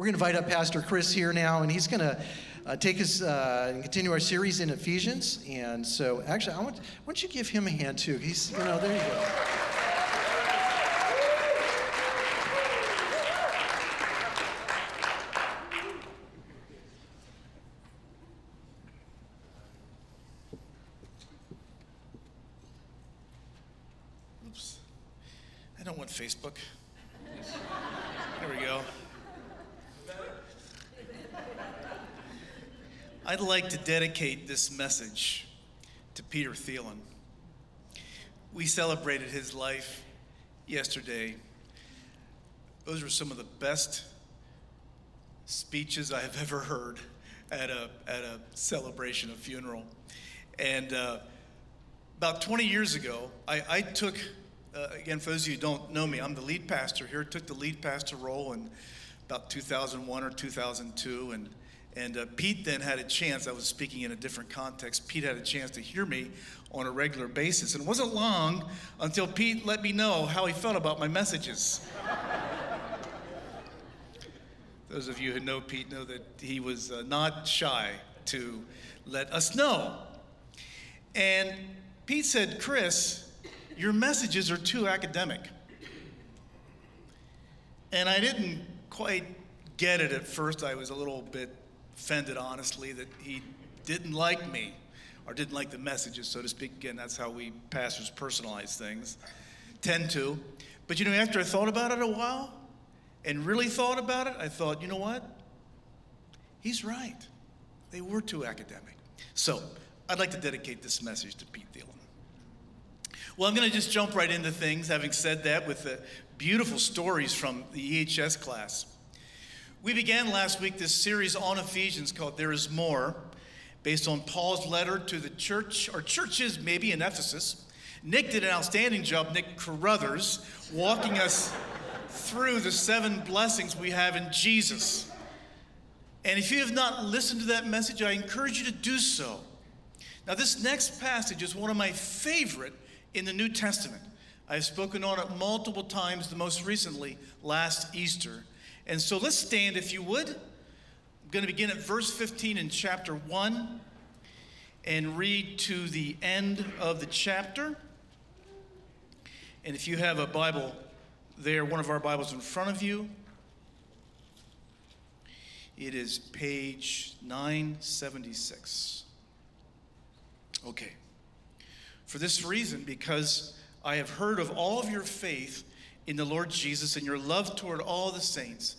We're going to invite up Pastor Chris here now, and he's going to uh, take us uh, and continue our series in Ephesians. And so, actually, I want, why don't you give him a hand too? He's, you know, there you go. Oops. I don't want Facebook. There we go. I'd like to dedicate this message to Peter Thielen. We celebrated his life yesterday. Those were some of the best speeches I have ever heard at a, at a celebration, a funeral. And uh, about 20 years ago, I, I took, uh, again, for those of you who don't know me, I'm the lead pastor here, took the lead pastor role in about 2001 or 2002. And, and uh, Pete then had a chance, I was speaking in a different context, Pete had a chance to hear me on a regular basis. And it wasn't long until Pete let me know how he felt about my messages. Those of you who know Pete know that he was uh, not shy to let us know. And Pete said, Chris, your messages are too academic. And I didn't quite get it at first. I was a little bit offended, honestly, that he didn't like me or didn't like the messages, so to speak. Again, that's how we pastors personalize things, tend to. But you know, after I thought about it a while and really thought about it, I thought, you know what? He's right. They were too academic. So I'd like to dedicate this message to Pete Thielen. Well, I'm going to just jump right into things, having said that, with the beautiful stories from the EHS class. We began last week this series on Ephesians called There Is More, based on Paul's letter to the church, or churches maybe in Ephesus. Nick did an outstanding job, Nick Carruthers, walking us through the seven blessings we have in Jesus. And if you have not listened to that message, I encourage you to do so. Now, this next passage is one of my favorite in the New Testament. I've spoken on it multiple times, the most recently last Easter. And so let's stand, if you would. I'm going to begin at verse 15 in chapter 1 and read to the end of the chapter. And if you have a Bible there, one of our Bibles in front of you, it is page 976. Okay. For this reason, because I have heard of all of your faith in the Lord Jesus and your love toward all the saints,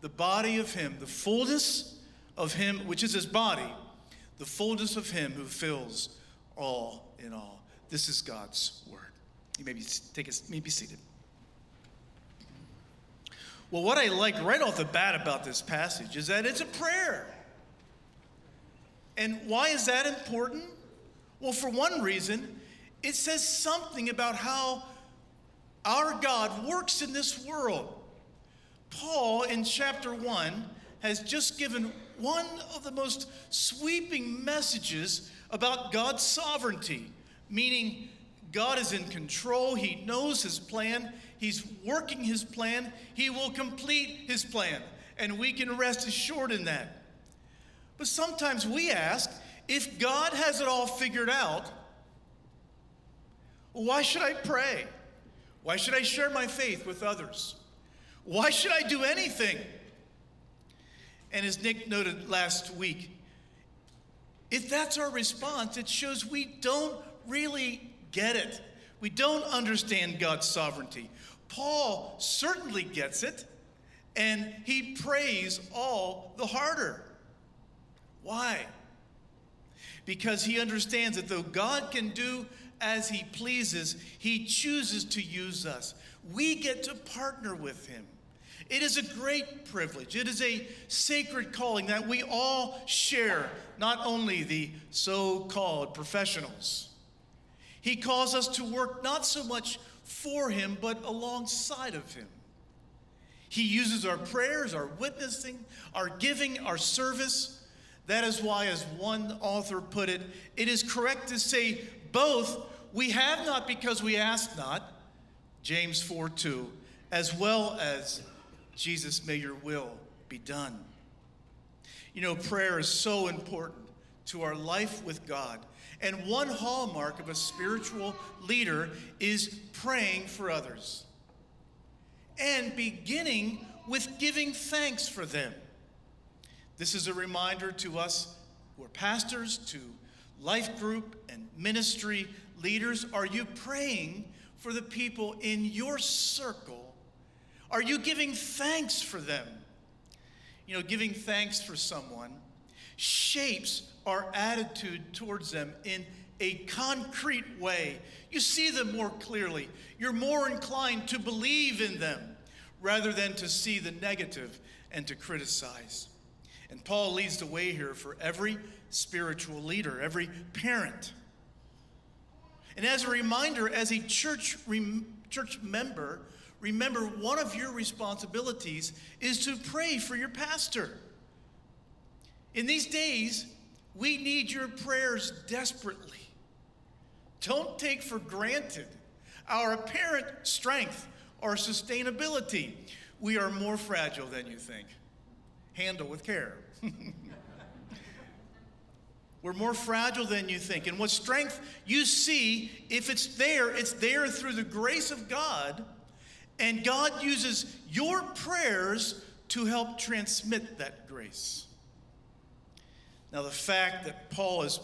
the body of him, the fullness of him, which is his body, the fullness of him who fills all in all. This is God's word. You may be, take a, may be seated. Well, what I like right off the bat about this passage is that it's a prayer. And why is that important? Well, for one reason, it says something about how our God works in this world. Paul, in chapter 1, has just given one of the most sweeping messages about God's sovereignty, meaning God is in control, He knows His plan, He's working His plan, He will complete His plan, and we can rest assured in that. But sometimes we ask if God has it all figured out, why should I pray? Why should I share my faith with others? Why should I do anything? And as Nick noted last week, if that's our response, it shows we don't really get it. We don't understand God's sovereignty. Paul certainly gets it, and he prays all the harder. Why? Because he understands that though God can do as he pleases, he chooses to use us. We get to partner with him. It is a great privilege. It is a sacred calling that we all share, not only the so called professionals. He calls us to work not so much for Him, but alongside of Him. He uses our prayers, our witnessing, our giving, our service. That is why, as one author put it, it is correct to say both we have not because we ask not, James 4 2, as well as Jesus, may your will be done. You know, prayer is so important to our life with God. And one hallmark of a spiritual leader is praying for others and beginning with giving thanks for them. This is a reminder to us who are pastors, to life group and ministry leaders. Are you praying for the people in your circle are you giving thanks for them? You know, giving thanks for someone shapes our attitude towards them in a concrete way. You see them more clearly. You're more inclined to believe in them rather than to see the negative and to criticize. And Paul leads the way here for every spiritual leader, every parent. And as a reminder, as a church, church member, remember one of your responsibilities is to pray for your pastor. In these days, we need your prayers desperately. Don't take for granted our apparent strength or sustainability. We are more fragile than you think. Handle with care. We're more fragile than you think. And what strength you see, if it's there, it's there through the grace of God and God uses your prayers to help transmit that grace. Now, the fact that Paul is,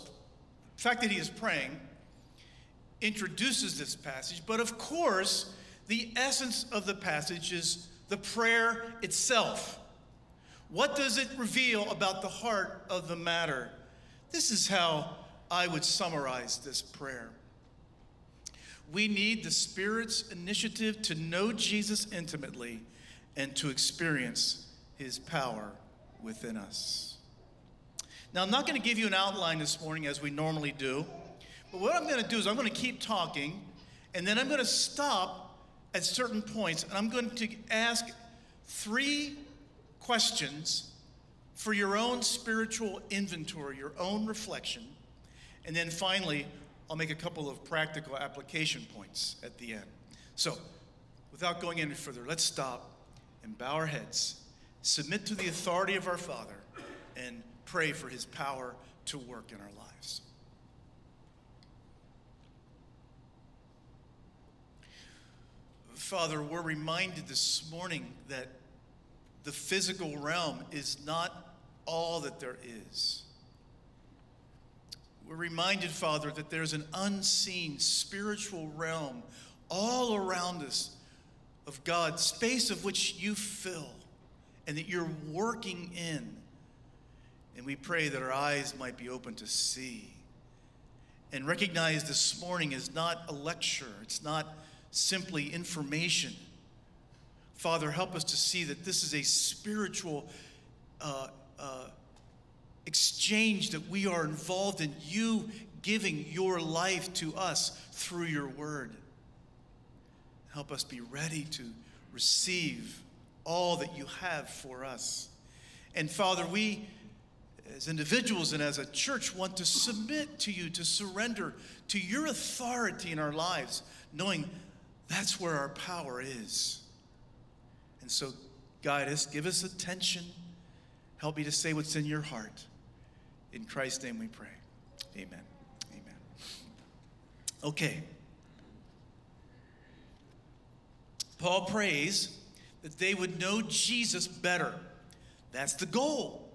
the fact that he is praying, introduces this passage, but of course, the essence of the passage is the prayer itself. What does it reveal about the heart of the matter? This is how I would summarize this prayer. We need the Spirit's initiative to know Jesus intimately and to experience his power within us. Now, I'm not going to give you an outline this morning as we normally do, but what I'm going to do is I'm going to keep talking, and then I'm going to stop at certain points, and I'm going to ask three questions for your own spiritual inventory, your own reflection. And then finally, I'll make a couple of practical application points at the end. So, without going any further, let's stop and bow our heads, submit to the authority of our Father, and pray for his power to work in our lives. Father, we're reminded this morning that the physical realm is not all that there is. We're reminded, Father, that there's an unseen spiritual realm all around us of God, space of which you fill and that you're working in. And we pray that our eyes might be open to see and recognize this morning is not a lecture, it's not simply information. Father, help us to see that this is a spiritual uh, uh, exchange that we are involved in, you giving your life to us through your word. Help us be ready to receive all that you have for us. And Father, we as individuals and as a church want to submit to you, to surrender to your authority in our lives, knowing that's where our power is. And so, guide us, give us attention, help me to say what's in your heart. In Christ's name we pray. Amen. Amen. Okay. Paul prays that they would know Jesus better. That's the goal.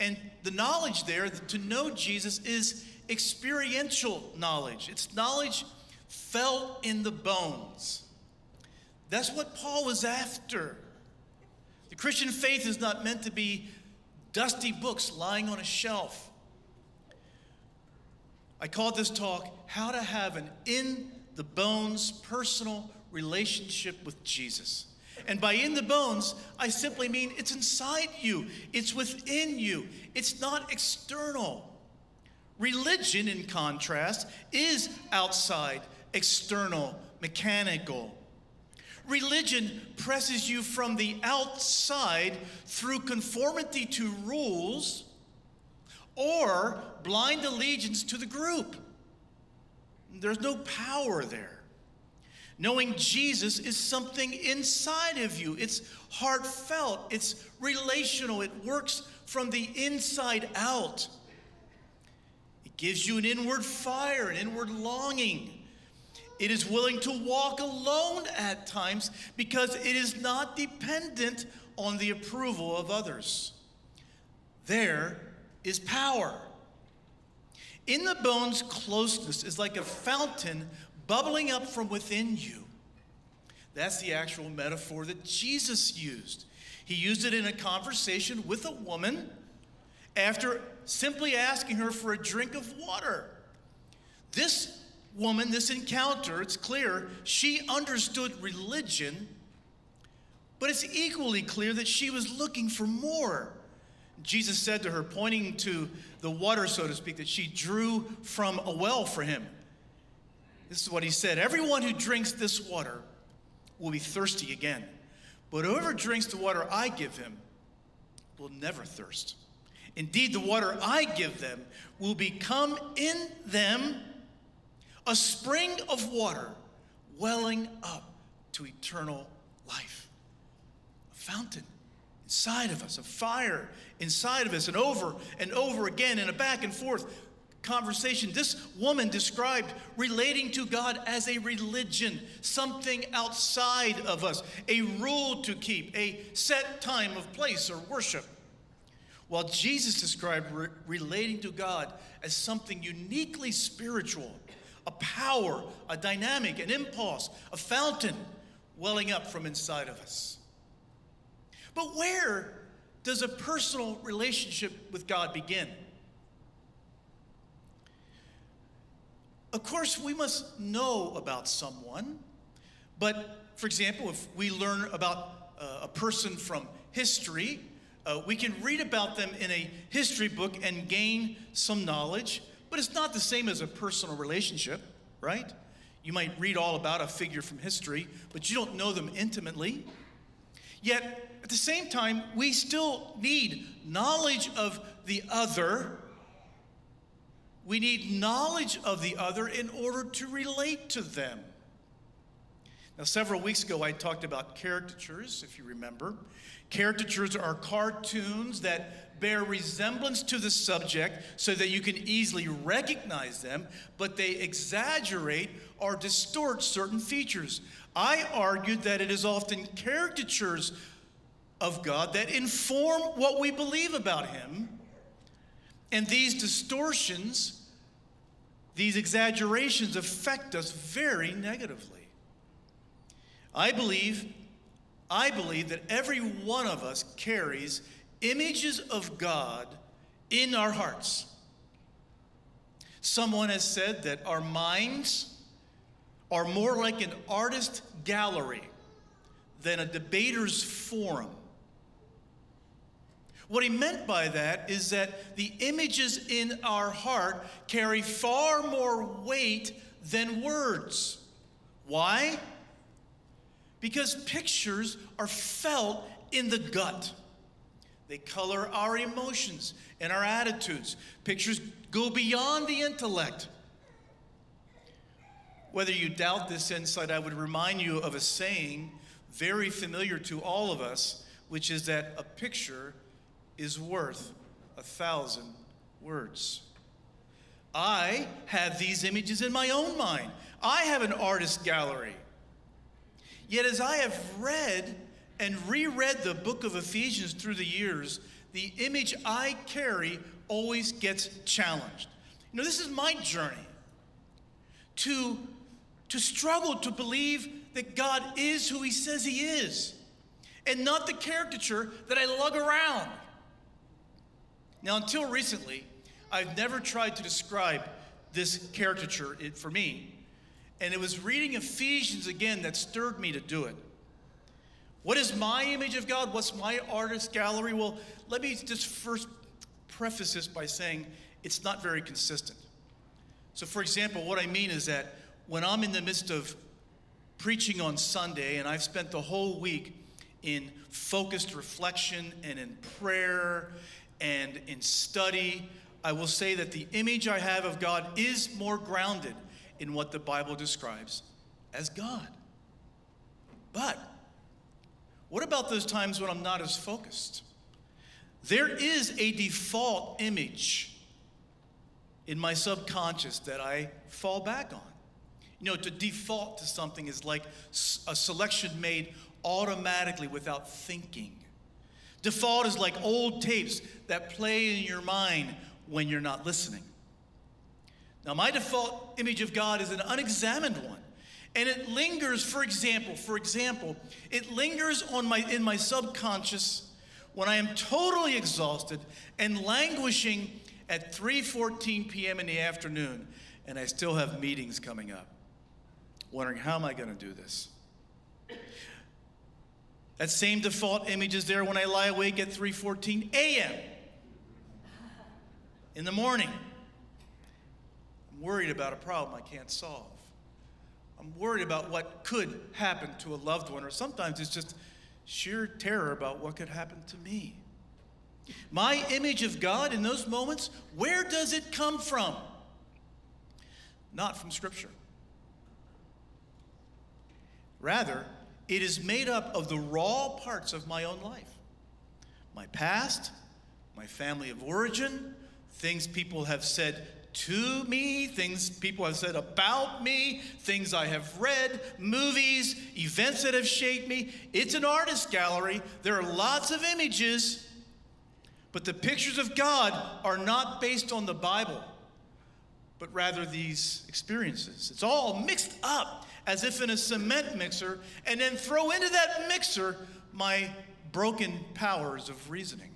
And the knowledge there, to know Jesus, is experiential knowledge, it's knowledge felt in the bones. That's what Paul was after. Christian faith is not meant to be dusty books lying on a shelf. I called this talk How to Have an In the Bones Personal Relationship with Jesus. And by in the bones, I simply mean it's inside you, it's within you, it's not external. Religion, in contrast, is outside, external, mechanical. Religion presses you from the outside through conformity to rules or blind allegiance to the group. There's no power there. Knowing Jesus is something inside of you. It's heartfelt, it's relational, it works from the inside out. It gives you an inward fire, an inward longing. It is willing to walk alone at times because it is not dependent on the approval of others. There is power. In the bones, closeness is like a fountain bubbling up from within you. That's the actual metaphor that Jesus used. He used it in a conversation with a woman after simply asking her for a drink of water. This woman, this encounter, it's clear, she understood religion, but it's equally clear that she was looking for more. Jesus said to her, pointing to the water, so to speak, that she drew from a well for him. This is what he said Everyone who drinks this water will be thirsty again. But whoever drinks the water I give him will never thirst. Indeed, the water I give them will become in them a spring of water welling up to eternal life. A fountain inside of us, a fire inside of us, and over and over again, in a back and forth conversation. This woman described relating to God as a religion, something outside of us, a rule to keep, a set time of place or worship. While Jesus described re- relating to God as something uniquely spiritual, a power, a dynamic, an impulse, a fountain welling up from inside of us. But where does a personal relationship with God begin? Of course, we must know about someone, but for example, if we learn about uh, a person from history, uh, we can read about them in a history book and gain some knowledge, but it's not the same as a personal relationship, right? You might read all about a figure from history, but you don't know them intimately. Yet, at the same time, we still need knowledge of the other we need knowledge of the other in order to relate to them. Now, several weeks ago, I talked about caricatures, if you remember. Caricatures are cartoons that bear resemblance to the subject so that you can easily recognize them, but they exaggerate or distort certain features. I argued that it is often caricatures of God that inform what we believe about Him. And these distortions these exaggerations affect us very negatively. I believe, I believe that every one of us carries images of God in our hearts. Someone has said that our minds are more like an artist gallery than a debater's forum. What he meant by that is that the images in our heart carry far more weight than words. Why? Because pictures are felt in the gut. They color our emotions and our attitudes. Pictures go beyond the intellect. Whether you doubt this insight, I would remind you of a saying very familiar to all of us, which is that a picture is worth a thousand words. I have these images in my own mind. I have an artist gallery. Yet, as I have read and reread the book of Ephesians through the years, the image I carry always gets challenged. You know, this is my journey to, to struggle to believe that God is who He says He is and not the caricature that I lug around. Now, until recently, I've never tried to describe this caricature for me, and it was reading Ephesians again that stirred me to do it. What is my image of God? What's my artist gallery? Well, let me just first preface this by saying it's not very consistent. So, for example, what I mean is that when I'm in the midst of preaching on Sunday and I've spent the whole week in focused reflection and in prayer and in study, I will say that the image I have of God is more grounded in what the Bible describes as God. But what about those times when I'm not as focused? There is a default image in my subconscious that I fall back on. You know, to default to something is like a selection made automatically without thinking. Default is like old tapes that play in your mind when you're not listening. Now, my default image of God is an unexamined one. And it lingers, for example, for example, it lingers on my, in my subconscious when I am totally exhausted and languishing at 3:14 p.m. in the afternoon and I still have meetings coming up. Wondering how am I going to do this? That same default image is there when I lie awake at 3:14 a.m. in the morning. I'm worried about a problem I can't solve. I'm worried about what could happen to a loved one, or sometimes it's just sheer terror about what could happen to me. My image of God in those moments, where does it come from? Not from Scripture. Rather, it is made up of the raw parts of my own life my past, my family of origin, things people have said to me, things people have said about me, things I have read, movies, events that have shaped me. It's an artist gallery. There are lots of images, but the pictures of God are not based on the Bible, but rather these experiences. It's all mixed up as if in a cement mixer, and then throw into that mixer my broken powers of reasoning.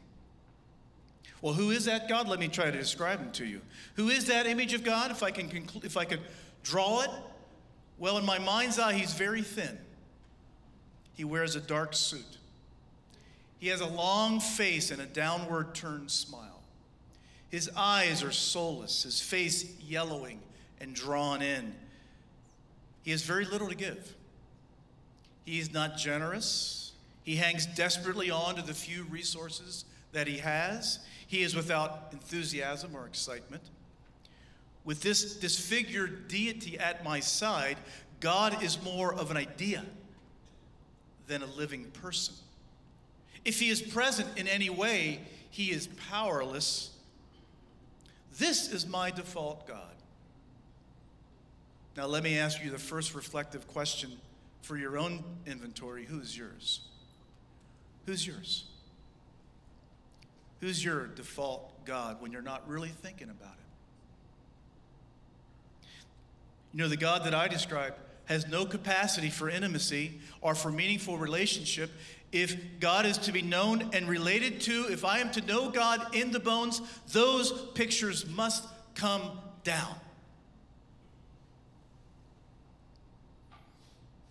Well, who is that God? Let me try to describe him to you. Who is that image of God? If I can conclu- if I could draw it, well, in my mind's eye, he's very thin. He wears a dark suit. He has a long face and a downward turned smile. His eyes are soulless, his face yellowing and drawn in. He has very little to give. He is not generous. He hangs desperately on to the few resources that he has. He is without enthusiasm or excitement. With this disfigured deity at my side, God is more of an idea than a living person. If he is present in any way, he is powerless. This is my default God. Now, let me ask you the first reflective question for your own inventory who's yours? Who's yours? Who's your default God when you're not really thinking about it? You know, the God that I describe has no capacity for intimacy or for meaningful relationship. If God is to be known and related to, if I am to know God in the bones, those pictures must come down.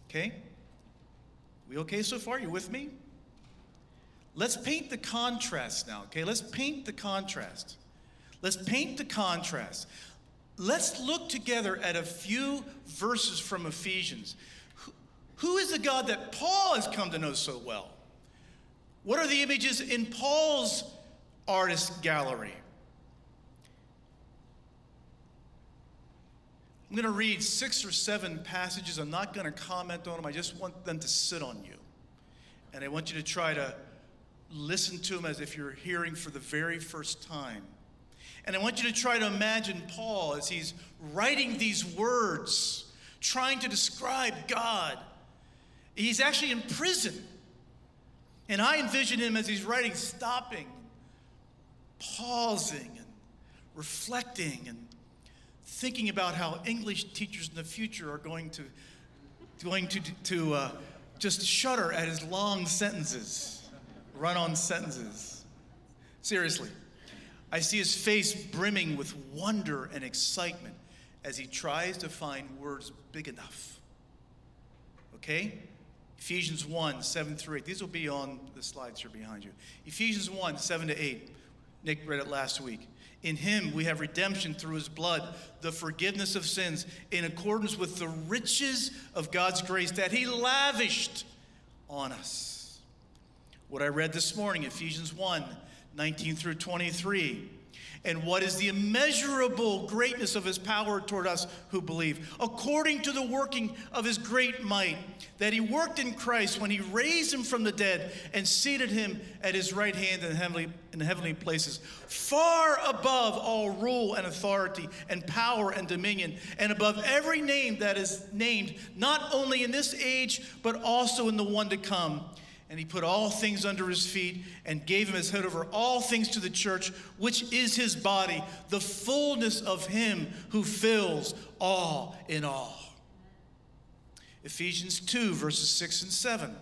Okay? We okay so far? You with me? Let's paint the contrast now, okay? Let's paint the contrast. Let's paint the contrast. Let's look together at a few verses from Ephesians. Who is the God that Paul has come to know so well? What are the images in Paul's artist gallery? I'm going to read six or seven passages. I'm not going to comment on them. I just want them to sit on you. And I want you to try to listen to them as if you're hearing for the very first time. And I want you to try to imagine Paul as he's writing these words, trying to describe God. He's actually in prison. And I envision him as he's writing, stopping, pausing, and reflecting, and thinking about how English teachers in the future are going to, going to, to uh, just shudder at his long sentences, run on sentences. Seriously, I see his face brimming with wonder and excitement as he tries to find words big enough. Okay? Ephesians 1, 7 through 8. These will be on the slides here behind you. Ephesians 1, 7 to 8. Nick read it last week. In him we have redemption through his blood, the forgiveness of sins, in accordance with the riches of God's grace that he lavished on us. What I read this morning, Ephesians 1, 19 through 23 and what is the immeasurable greatness of his power toward us who believe, according to the working of his great might, that he worked in Christ when he raised him from the dead and seated him at his right hand in heavenly, in heavenly places, far above all rule and authority and power and dominion, and above every name that is named, not only in this age, but also in the one to come and he put all things under his feet and gave him his head over all things to the church, which is his body, the fullness of him who fills all in all. Ephesians 2, verses 6 and 7.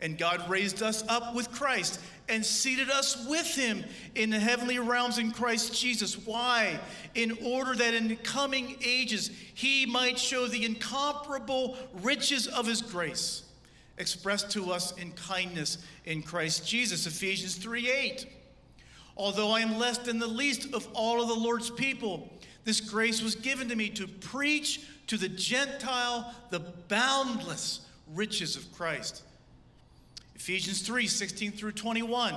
And God raised us up with Christ and seated us with him in the heavenly realms in Christ Jesus. Why? In order that in coming ages he might show the incomparable riches of his grace expressed to us in kindness in Christ Jesus. Ephesians 3 8. Although I am less than the least of all of the Lord's people, this grace was given to me to preach to the Gentile the boundless riches of Christ. Ephesians 3 16 through 21.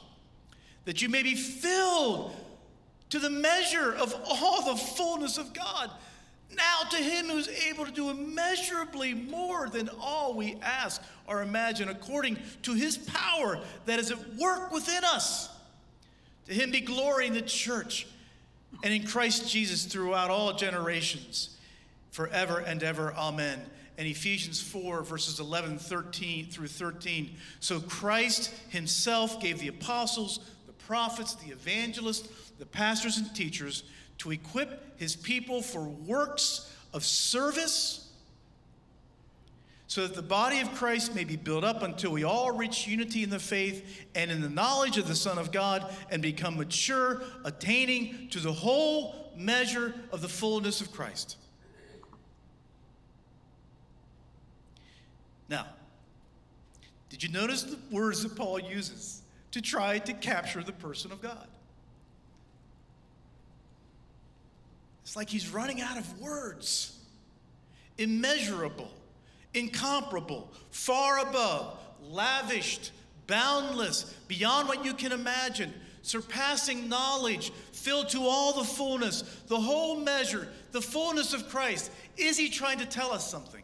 that you may be filled to the measure of all the fullness of God. Now, to him who's able to do immeasurably more than all we ask or imagine, according to his power that is at work within us. To him be glory in the church and in Christ Jesus throughout all generations, forever and ever. Amen. And Ephesians 4, verses 11 13 through 13. So Christ himself gave the apostles, prophets, the evangelists, the pastors, and teachers to equip his people for works of service so that the body of Christ may be built up until we all reach unity in the faith and in the knowledge of the Son of God and become mature, attaining to the whole measure of the fullness of Christ. Now, did you notice the words that Paul uses? To try to capture the person of God. It's like he's running out of words. Immeasurable, incomparable, far above, lavished, boundless, beyond what you can imagine, surpassing knowledge, filled to all the fullness, the whole measure, the fullness of Christ. Is he trying to tell us something?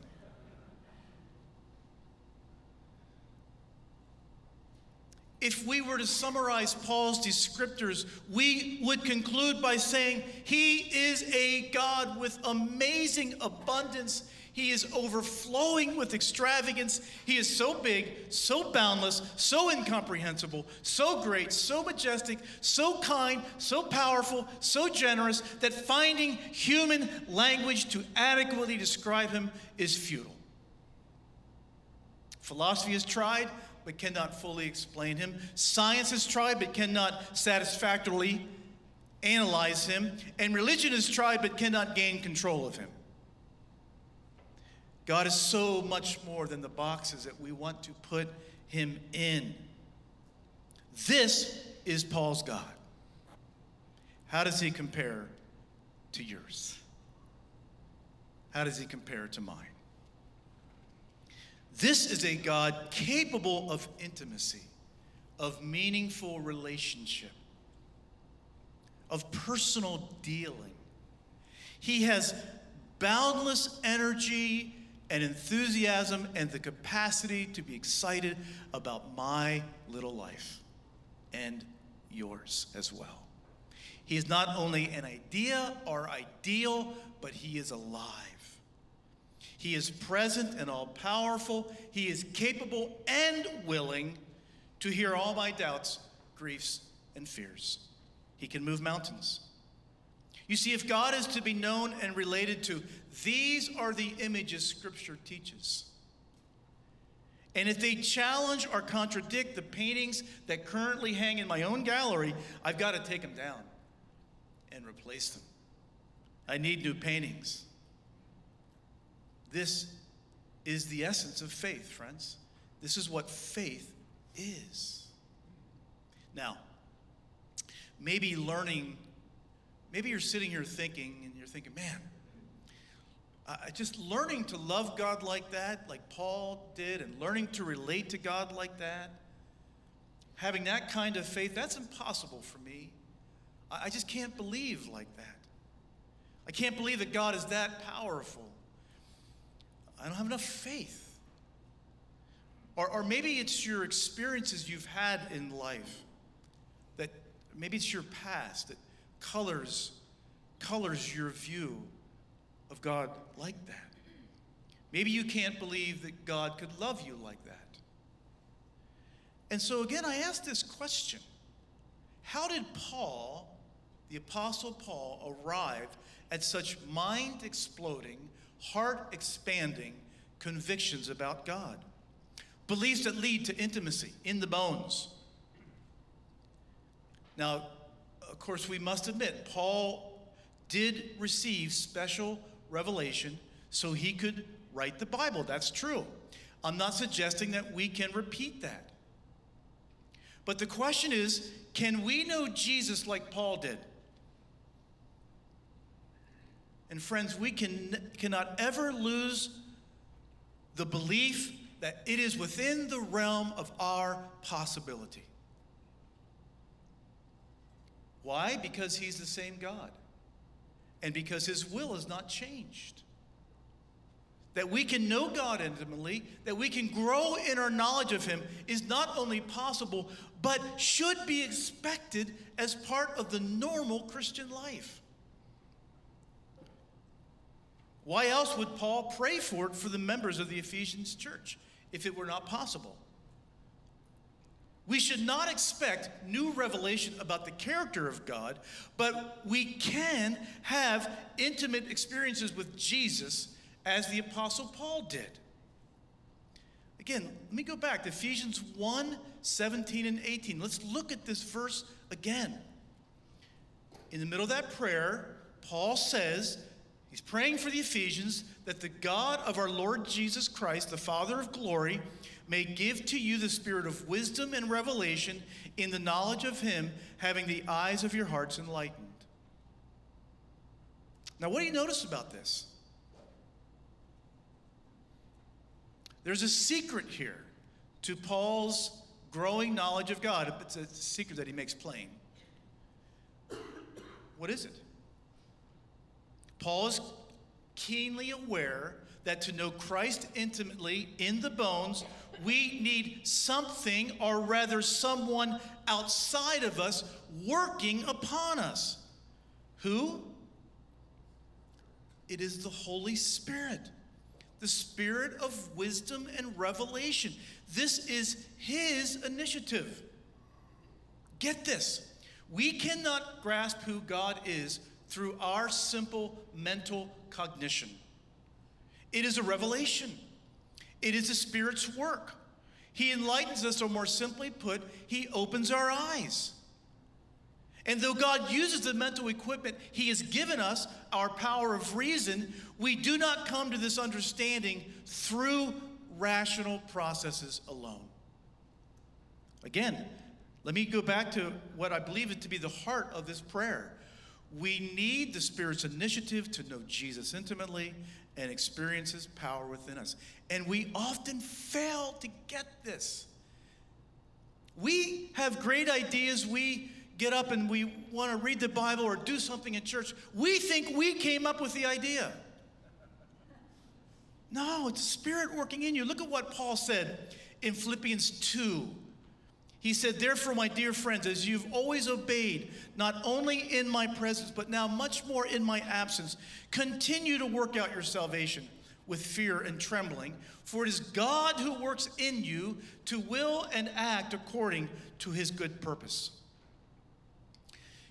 If we were to summarize Paul's descriptors, we would conclude by saying he is a God with amazing abundance. He is overflowing with extravagance. He is so big, so boundless, so incomprehensible, so great, so majestic, so kind, so powerful, so generous that finding human language to adequately describe him is futile. Philosophy has tried, but cannot fully explain him. Science has tried but cannot satisfactorily analyze him. And religion has tried but cannot gain control of him. God is so much more than the boxes that we want to put him in. This is Paul's God. How does he compare to yours? How does he compare to mine? This is a God capable of intimacy, of meaningful relationship, of personal dealing He has boundless energy and enthusiasm and the capacity to be excited about my little life and yours as well. He is not only an idea or ideal, but he is alive. He is present and all powerful. He is capable and willing to hear all my doubts, griefs, and fears. He can move mountains. You see, if God is to be known and related to, these are the images Scripture teaches. And if they challenge or contradict the paintings that currently hang in my own gallery, I've got to take them down and replace them. I need new paintings. This is the essence of faith, friends. This is what faith is. Now, maybe learning, maybe you're sitting here thinking, and you're thinking, man, uh, just learning to love God like that, like Paul did, and learning to relate to God like that, having that kind of faith, that's impossible for me. I, I just can't believe like that. I can't believe that God is that powerful. I don't have enough faith. Or, or maybe it's your experiences you've had in life that maybe it's your past that colors colors your view of God like that. Maybe you can't believe that God could love you like that. And so again, I ask this question How did Paul, the Apostle Paul, arrive at such mind exploding, heart expanding convictions about God? Beliefs that lead to intimacy in the bones. Now, of course, we must admit, Paul did receive special revelation so he could write the Bible. That's true. I'm not suggesting that we can repeat that. But the question is can we know Jesus like Paul did? And friends, we can, cannot ever lose the belief that it is within the realm of our possibility. Why? Because he's the same God and because his will has not changed. That we can know God intimately, that we can grow in our knowledge of him is not only possible, but should be expected as part of the normal Christian life. Why else would Paul pray for it for the members of the Ephesians church if it were not possible? We should not expect new revelation about the character of God, but we can have intimate experiences with Jesus as the Apostle Paul did. Again, let me go back to Ephesians 1 17 and 18. Let's look at this verse again. In the middle of that prayer, Paul says, he's praying for the Ephesians that the God of our Lord Jesus Christ, the Father of glory, may give to you the spirit of wisdom and revelation in the knowledge of him, having the eyes of your hearts enlightened. Now, what do you notice about this? There's a secret here to Paul's growing knowledge of God. It's a secret that he makes plain. What is it? Paul is keenly aware that to know Christ intimately in the bones we need something, or rather, someone outside of us working upon us. Who? It is the Holy Spirit, the Spirit of wisdom and revelation. This is His initiative. Get this we cannot grasp who God is through our simple mental cognition, it is a revelation. It is the Spirit's work. He enlightens us, or more simply put, He opens our eyes. And though God uses the mental equipment He has given us, our power of reason, we do not come to this understanding through rational processes alone. Again, let me go back to what I believe it to be the heart of this prayer. We need the Spirit's initiative to know Jesus intimately and experience His power within us. And we often fail to get this. We have great ideas, we get up and we want to read the Bible or do something in church, we think we came up with the idea. No, it's the Spirit working in you. Look at what Paul said in Philippians 2. He said, Therefore, my dear friends, as you've always obeyed, not only in my presence, but now much more in my absence, continue to work out your salvation with fear and trembling, for it is God who works in you to will and act according to his good purpose.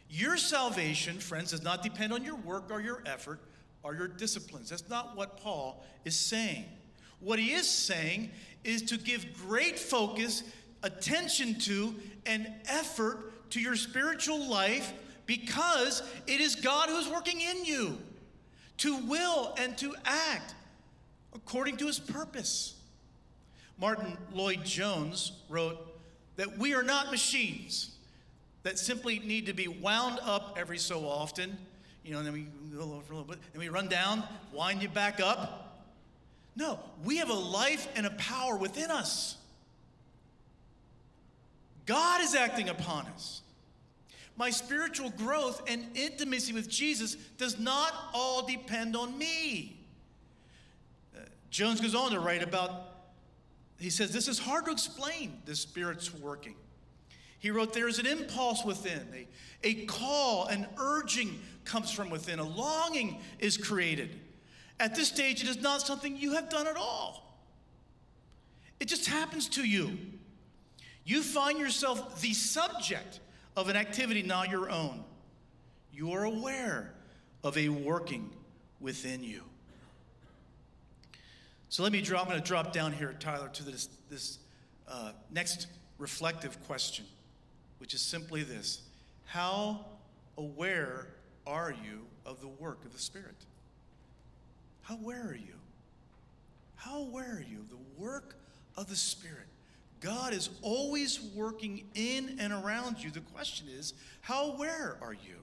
Your salvation, friends, does not depend on your work or your effort or your disciplines. That's not what Paul is saying. What he is saying is to give great focus, attention to, and effort to your spiritual life because it is God who's working in you to will and to act according to his purpose. Martyn Lloyd-Jones wrote that we are not machines that simply need to be wound up every so often. You know, and then we go over a little bit, and we run down, wind you back up. No, we have a life and a power within us. God is acting upon us. My spiritual growth and intimacy with Jesus does not all depend on me. Uh, Jones goes on to write about, he says, this is hard to explain, the Spirit's working. He wrote, There is an impulse within, a, a call, an urging comes from within, a longing is created. At this stage, it is not something you have done at all. It just happens to you. You find yourself the subject of an activity not your own. You are aware of a working within you. So let me drop, I'm going to drop down here, Tyler, to this, this uh, next reflective question which is simply this How aware are you of the work of the Spirit? How aware are you? How aware are you of the work of the Spirit? God is always working in and around you. The question is, how aware are you?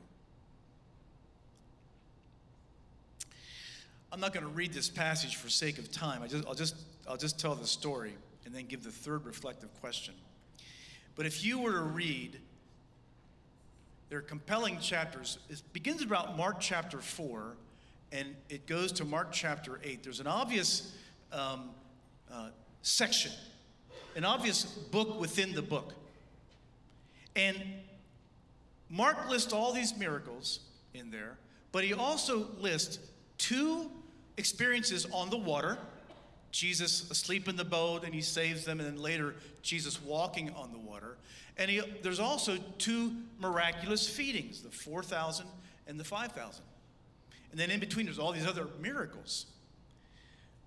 I'm not going to read this passage for sake of time. I just, I'll, just, I'll just tell the story and then give the third reflective question. But if you were to read, they're compelling chapters. It begins about Mark chapter 4 and it goes to Mark chapter 8. There's an obvious um, uh, section, an obvious book within the book. And Mark lists all these miracles in there, but he also lists two experiences on the water Jesus asleep in the boat and he saves them, and then later Jesus walking on the water. And he, there's also two miraculous feedings the 4,000 and the 5,000. And then in between, there's all these other miracles.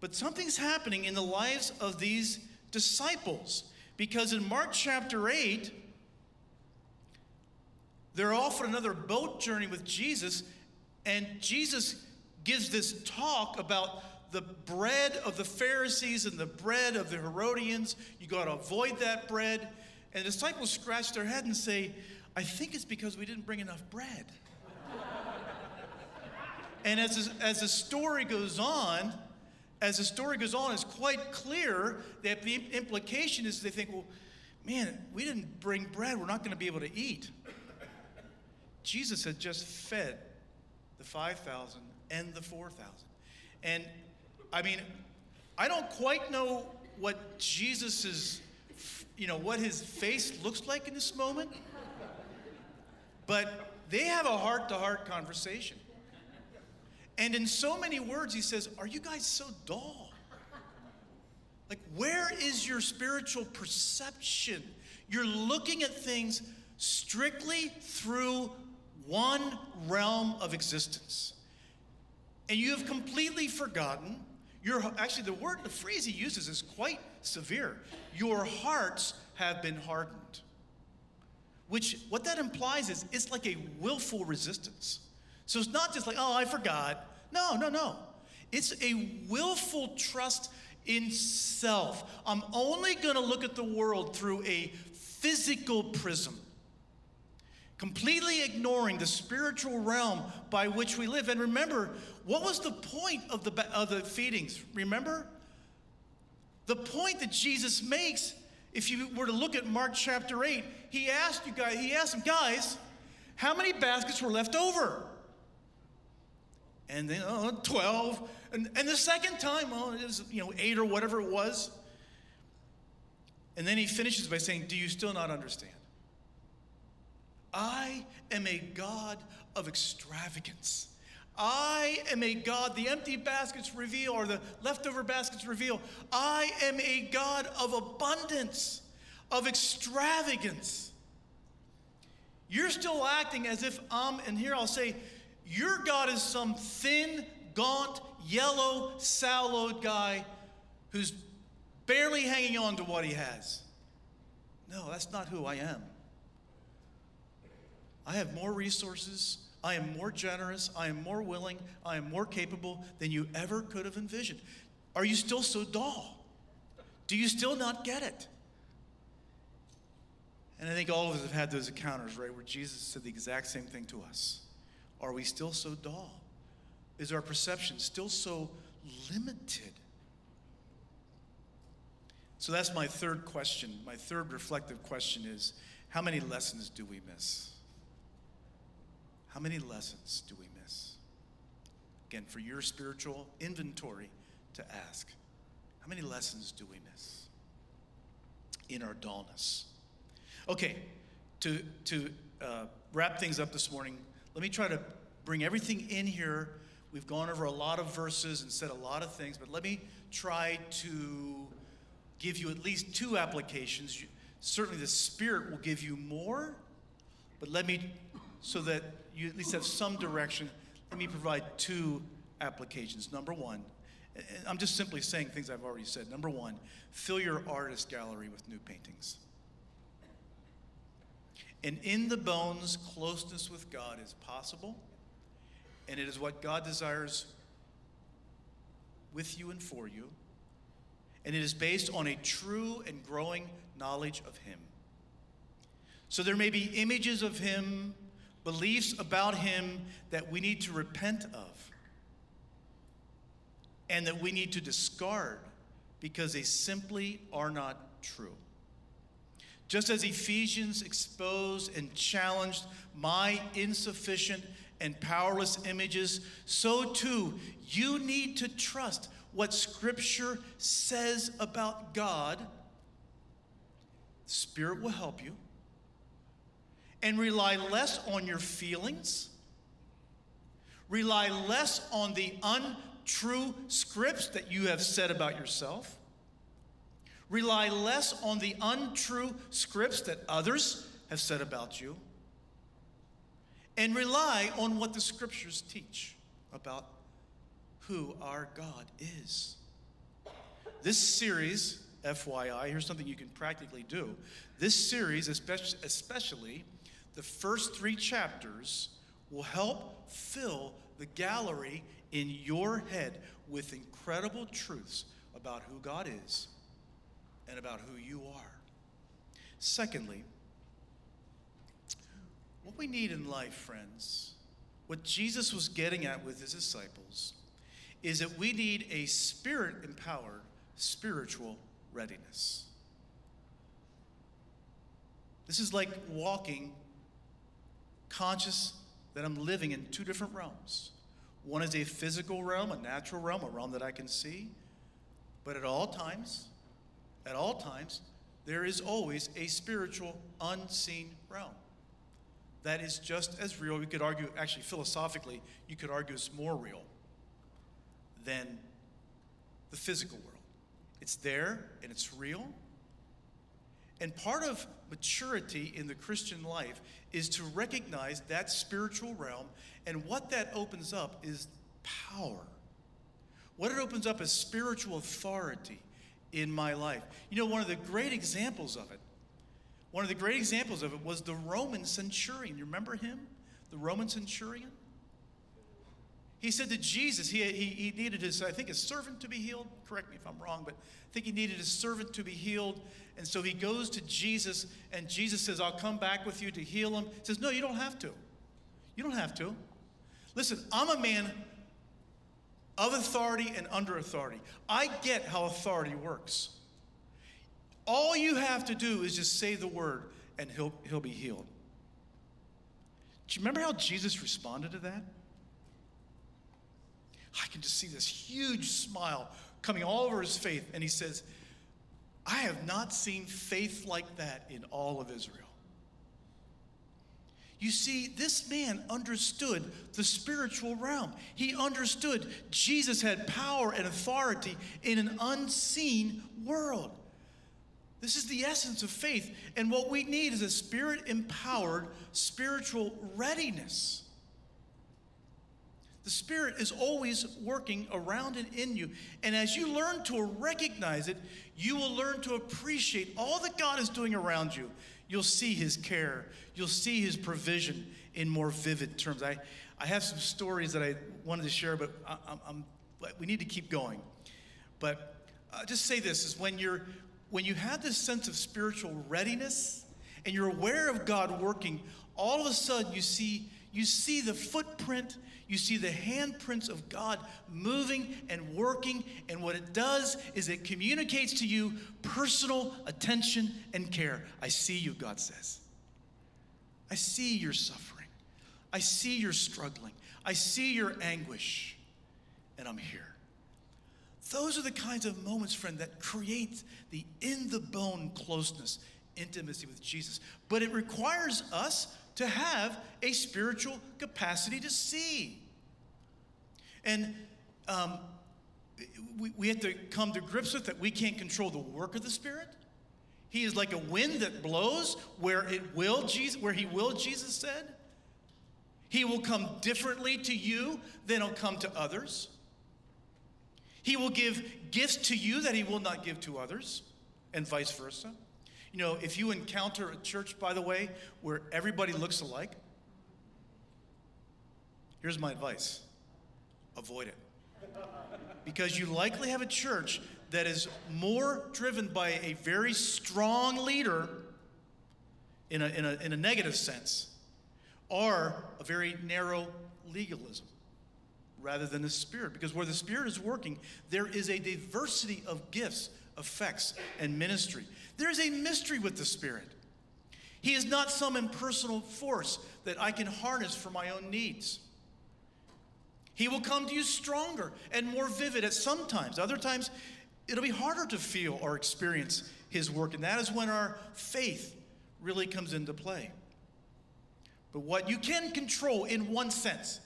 But something's happening in the lives of these disciples because in Mark chapter 8, they're off on another boat journey with Jesus, and Jesus gives this talk about the bread of the Pharisees and the bread of the Herodians. You got to avoid that bread. And the disciples scratch their head and say, I think it's because we didn't bring enough bread. and as, as the story goes on, as the story goes on, it's quite clear that the implication is they think, well, man, we didn't bring bread. We're not going to be able to eat. Jesus had just fed the 5,000 and the 4,000. And I mean, I don't quite know what Jesus's, you know, what his face looks like in this moment, but they have a heart to heart conversation. And in so many words, he says, Are you guys so dull? Like, where is your spiritual perception? You're looking at things strictly through one realm of existence. And you have completely forgotten your, actually, the word, the phrase he uses is quite severe. Your hearts have been hardened. Which, what that implies is it's like a willful resistance. So it's not just like, oh, I forgot. No, no, no. It's a willful trust in self. I'm only going to look at the world through a physical prism completely ignoring the spiritual realm by which we live. And remember, what was the point of the, of the feedings? Remember? The point that Jesus makes, if you were to look at Mark chapter 8, he asked you guys, he asked them, guys, How many baskets were left over? And then oh, 12. And, and the second time, oh, it was, you know, eight or whatever it was. And then he finishes by saying, Do you still not understand? I am a God of extravagance. I am a God, the empty baskets reveal, or the leftover baskets reveal. I am a God of abundance, of extravagance. You're still acting as if I'm, and here I'll say, your God is some thin, gaunt, yellow, sallowed guy who's barely hanging on to what he has. No, that's not who I am. I have more resources. I am more generous. I am more willing. I am more capable than you ever could have envisioned. Are you still so dull? Do you still not get it? And I think all of us have had those encounters, right, where Jesus said the exact same thing to us. Are we still so dull? Is our perception still so limited? So that's my third question. My third reflective question is how many lessons do we miss? How many lessons do we miss? Again, for your spiritual inventory to ask how many lessons do we miss in our dullness? Okay, to, to uh, wrap things up this morning, let me try to bring everything in here. We've gone over a lot of verses and said a lot of things, but let me try to give you at least two applications. Certainly, the Spirit will give you more, but let me, so that you at least have some direction, let me provide two applications. Number one, I'm just simply saying things I've already said. Number one, fill your artist gallery with new paintings. And in the bones, closeness with God is possible, and it is what God desires with you and for you. And it is based on a true and growing knowledge of Him. So there may be images of Him, beliefs about Him that we need to repent of, and that we need to discard because they simply are not true. Just as Ephesians exposed and challenged my insufficient and powerless images, so too you need to trust what Scripture says about God. Spirit will help you. And rely less on your feelings, rely less on the untrue scripts that you have said about yourself Rely less on the untrue scripts that others have said about you, and rely on what the scriptures teach about who our God is. This series, FYI, here's something you can practically do. This series, especially the first three chapters, will help fill the gallery in your head with incredible truths about who God is and about who you are. Secondly, what we need in life, friends, what Jesus was getting at with his disciples, is that we need a spirit empowered spiritual readiness. This is like walking conscious that I'm living in two different realms. One is a physical realm, a natural realm, a realm that I can see, but at all times, at all times, there is always a spiritual, unseen realm. That is just as real. We could argue, actually, philosophically, you could argue it's more real than the physical world. It's there and it's real. And part of maturity in the Christian life is to recognize that spiritual realm, and what that opens up is power. What it opens up is spiritual authority in my life. You know, one of the great examples of it, one of the great examples of it was the Roman centurion. You remember him? The Roman centurion? He said to Jesus, he, he, he needed his, I think, his servant to be healed. Correct me if I'm wrong, but I think he needed his servant to be healed. And so he goes to Jesus, and Jesus says, I'll come back with you to heal him. He says, No, you don't have to. You don't have to. Listen, I'm a man of authority and under authority. I get how authority works. All you have to do is just say the word and he'll, he'll be healed. Do you remember how Jesus responded to that? I can just see this huge smile coming all over his face, and he says, I have not seen faith like that in all of Israel. You see, this man understood the spiritual realm. He understood Jesus had power and authority in an unseen world. This is the essence of faith. And what we need is a spirit empowered spiritual readiness. The Spirit is always working around and in you. And as you learn to recognize it, you will learn to appreciate all that God is doing around you. You'll see His care, you'll see His provision in more vivid terms. I, I have some stories that I wanted to share, but I, I'm, we need to keep going. But uh, just say this is when you're when you have this sense of spiritual readiness and you're aware of God working, all of a sudden you see you see the footprint you see the handprints of God moving and working, and what it does is it communicates to you personal attention and care. I see you, God says. I see your suffering. I see your struggling. I see your anguish, and I'm here. Those are the kinds of moments, friend, that create the in the bone closeness, intimacy with Jesus. But it requires us to have a spiritual capacity to see. And um, we, we have to come to grips with that we can't control the work of the Spirit. He is like a wind that blows where it will, Jesus, where he will, Jesus said. He will come differently to you than he'll come to others. He will give gifts to you that he will not give to others, and vice versa. You know, if you encounter a church, by the way, where everybody looks alike, here's my advice avoid it. Because you likely have a church that is more driven by a very strong leader in a, in a, in a negative sense, or a very narrow legalism rather than the Spirit. Because where the Spirit is working, there is a diversity of gifts, effects, and ministry. There is a mystery with the Spirit. He is not some impersonal force that I can harness for my own needs. He will come to you stronger and more vivid at some times. Other times, it'll be harder to feel or experience His work, and that is when our faith really comes into play. But what you can control in one sense,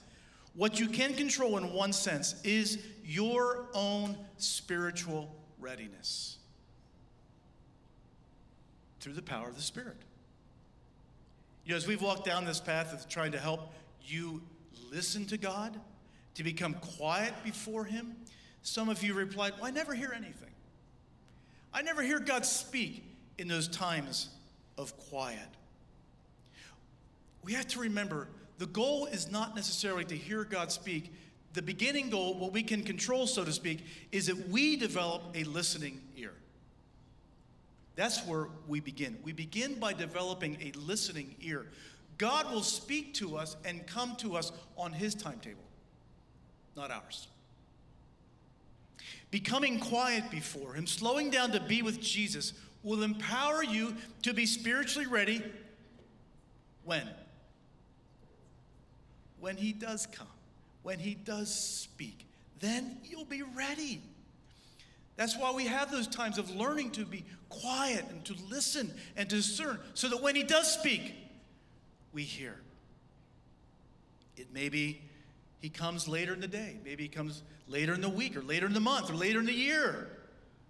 what you can control in one sense is your own spiritual readiness through the power of the Spirit. You know, as we've walked down this path of trying to help you listen to God, to become quiet before Him, some of you replied, Well, I never hear anything. I never hear God speak in those times of quiet. We have to remember the goal is not necessarily to hear God speak. The beginning goal, what we can control, so to speak, is that we develop a listening ear. That's where we begin. We begin by developing a listening ear. God will speak to us and come to us on His timetable, not ours. Becoming quiet before Him, slowing down to be with Jesus, will empower you to be spiritually ready when? When He does come, when He does speak. Then you'll be ready. That's why we have those times of learning to be quiet and to listen and to discern so that when He does speak, we hear. It may be He comes later in the day, maybe He comes later in the week or later in the month or later in the year,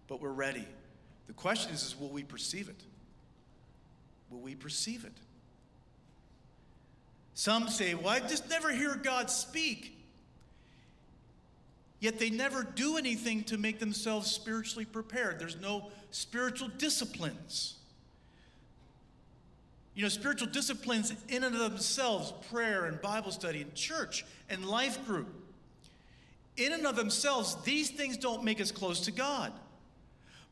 but we're ready. The question is, is will we perceive it? Will we perceive it? Some say, well, I just never hear God speak yet they never do anything to make themselves spiritually prepared. There's no spiritual disciplines. You know, spiritual disciplines in and of themselves, prayer and Bible study and church and life group, in and of themselves, these things don't make us close to God.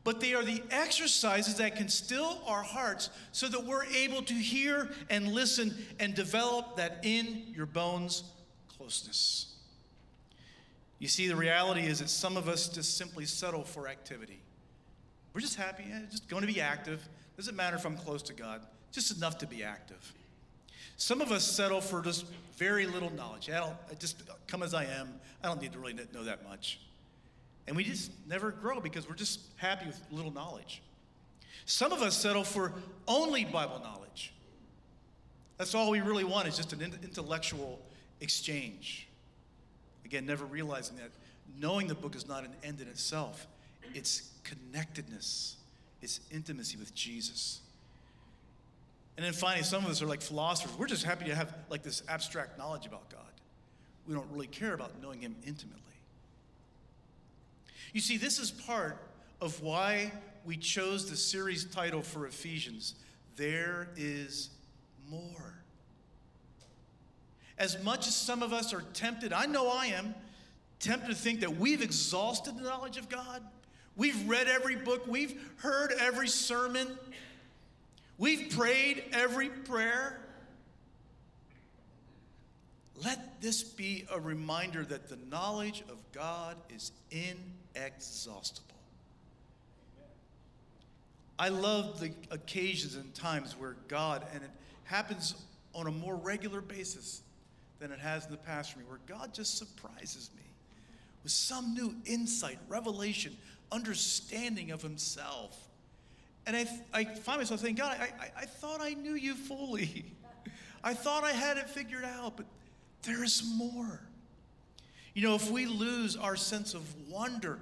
But they are the exercises that can still our hearts so that we're able to hear and listen and develop that in your bones closeness. You see, the reality is that some of us just simply settle for activity. We're just happy, yeah, just going to be active. Doesn't matter if I'm close to God, just enough to be active. Some of us settle for just very little knowledge. I don't I just come as I am. I don't need to really know that much. And we just never grow because we're just happy with little knowledge. Some of us settle for only Bible knowledge. That's all we really want is just an intellectual exchange. Again, never realizing that knowing the book is not an end in itself, it's connectedness, it's intimacy with Jesus. And then finally, some of us are like philosophers. We're just happy to have like this abstract knowledge about God. We don't really care about knowing Him intimately. You see, this is part of why we chose the series title for Ephesians There is More. As much as some of us are tempted, I know I am, tempted to think that we've exhausted the knowledge of God. We've read every book, we've heard every sermon, we've prayed every prayer. Let this be a reminder that the knowledge of God is inexhaustible. I love the occasions and times where God, and it happens on a more regular basis than it has in the past for me, where God just surprises me with some new insight, revelation, understanding of Himself. And I, I find myself saying, God, I, I, I thought I knew you fully. I thought I had it figured out, but there is more. You know, if we lose our sense of wonder,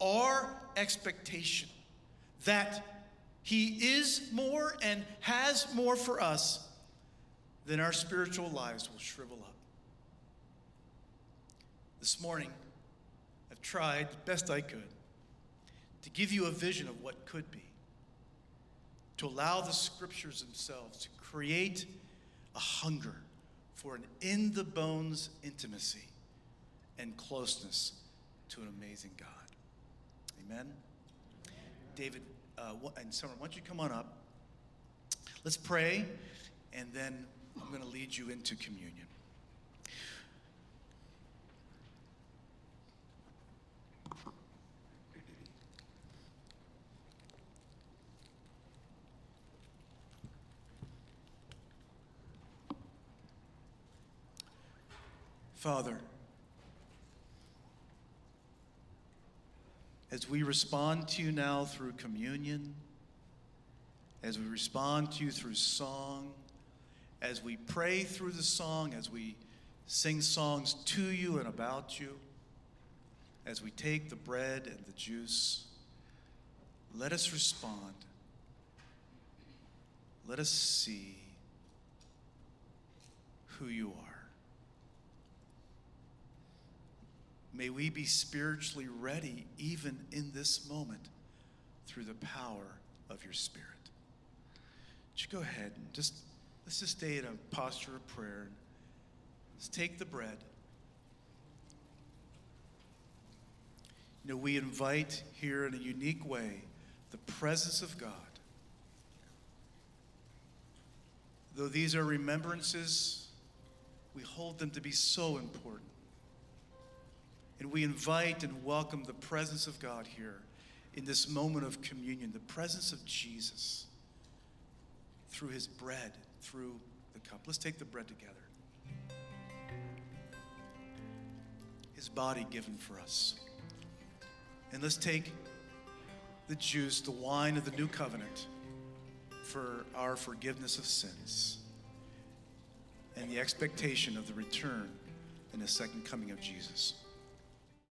our expectation that He is more and has more for us, then our spiritual lives will shrivel up. This morning, I've tried the best I could to give you a vision of what could be, to allow the scriptures themselves to create a hunger for an in the bones intimacy and closeness to an amazing God. Amen. David uh, and Summer, why don't you come on up? Let's pray, and then I'm going to lead you into communion. Father, as we respond to you now through communion, as we respond to you through song, as we pray through the song, as we sing songs to you and about you, as we take the bread and the juice, let us respond. Let us see who you are. May we be spiritually ready even in this moment through the power of your Spirit. Would you go ahead and just let's just stay in a posture of prayer. Let's take the bread. You know, we invite here in a unique way the presence of God. Though these are remembrances, we hold them to be so important. And we invite and welcome the presence of God here in this moment of communion, the presence of Jesus through his bread, through the cup. Let's take the bread together. His body given for us. And let's take the juice, the wine of the new covenant for our forgiveness of sins and the expectation of the return and the second coming of Jesus.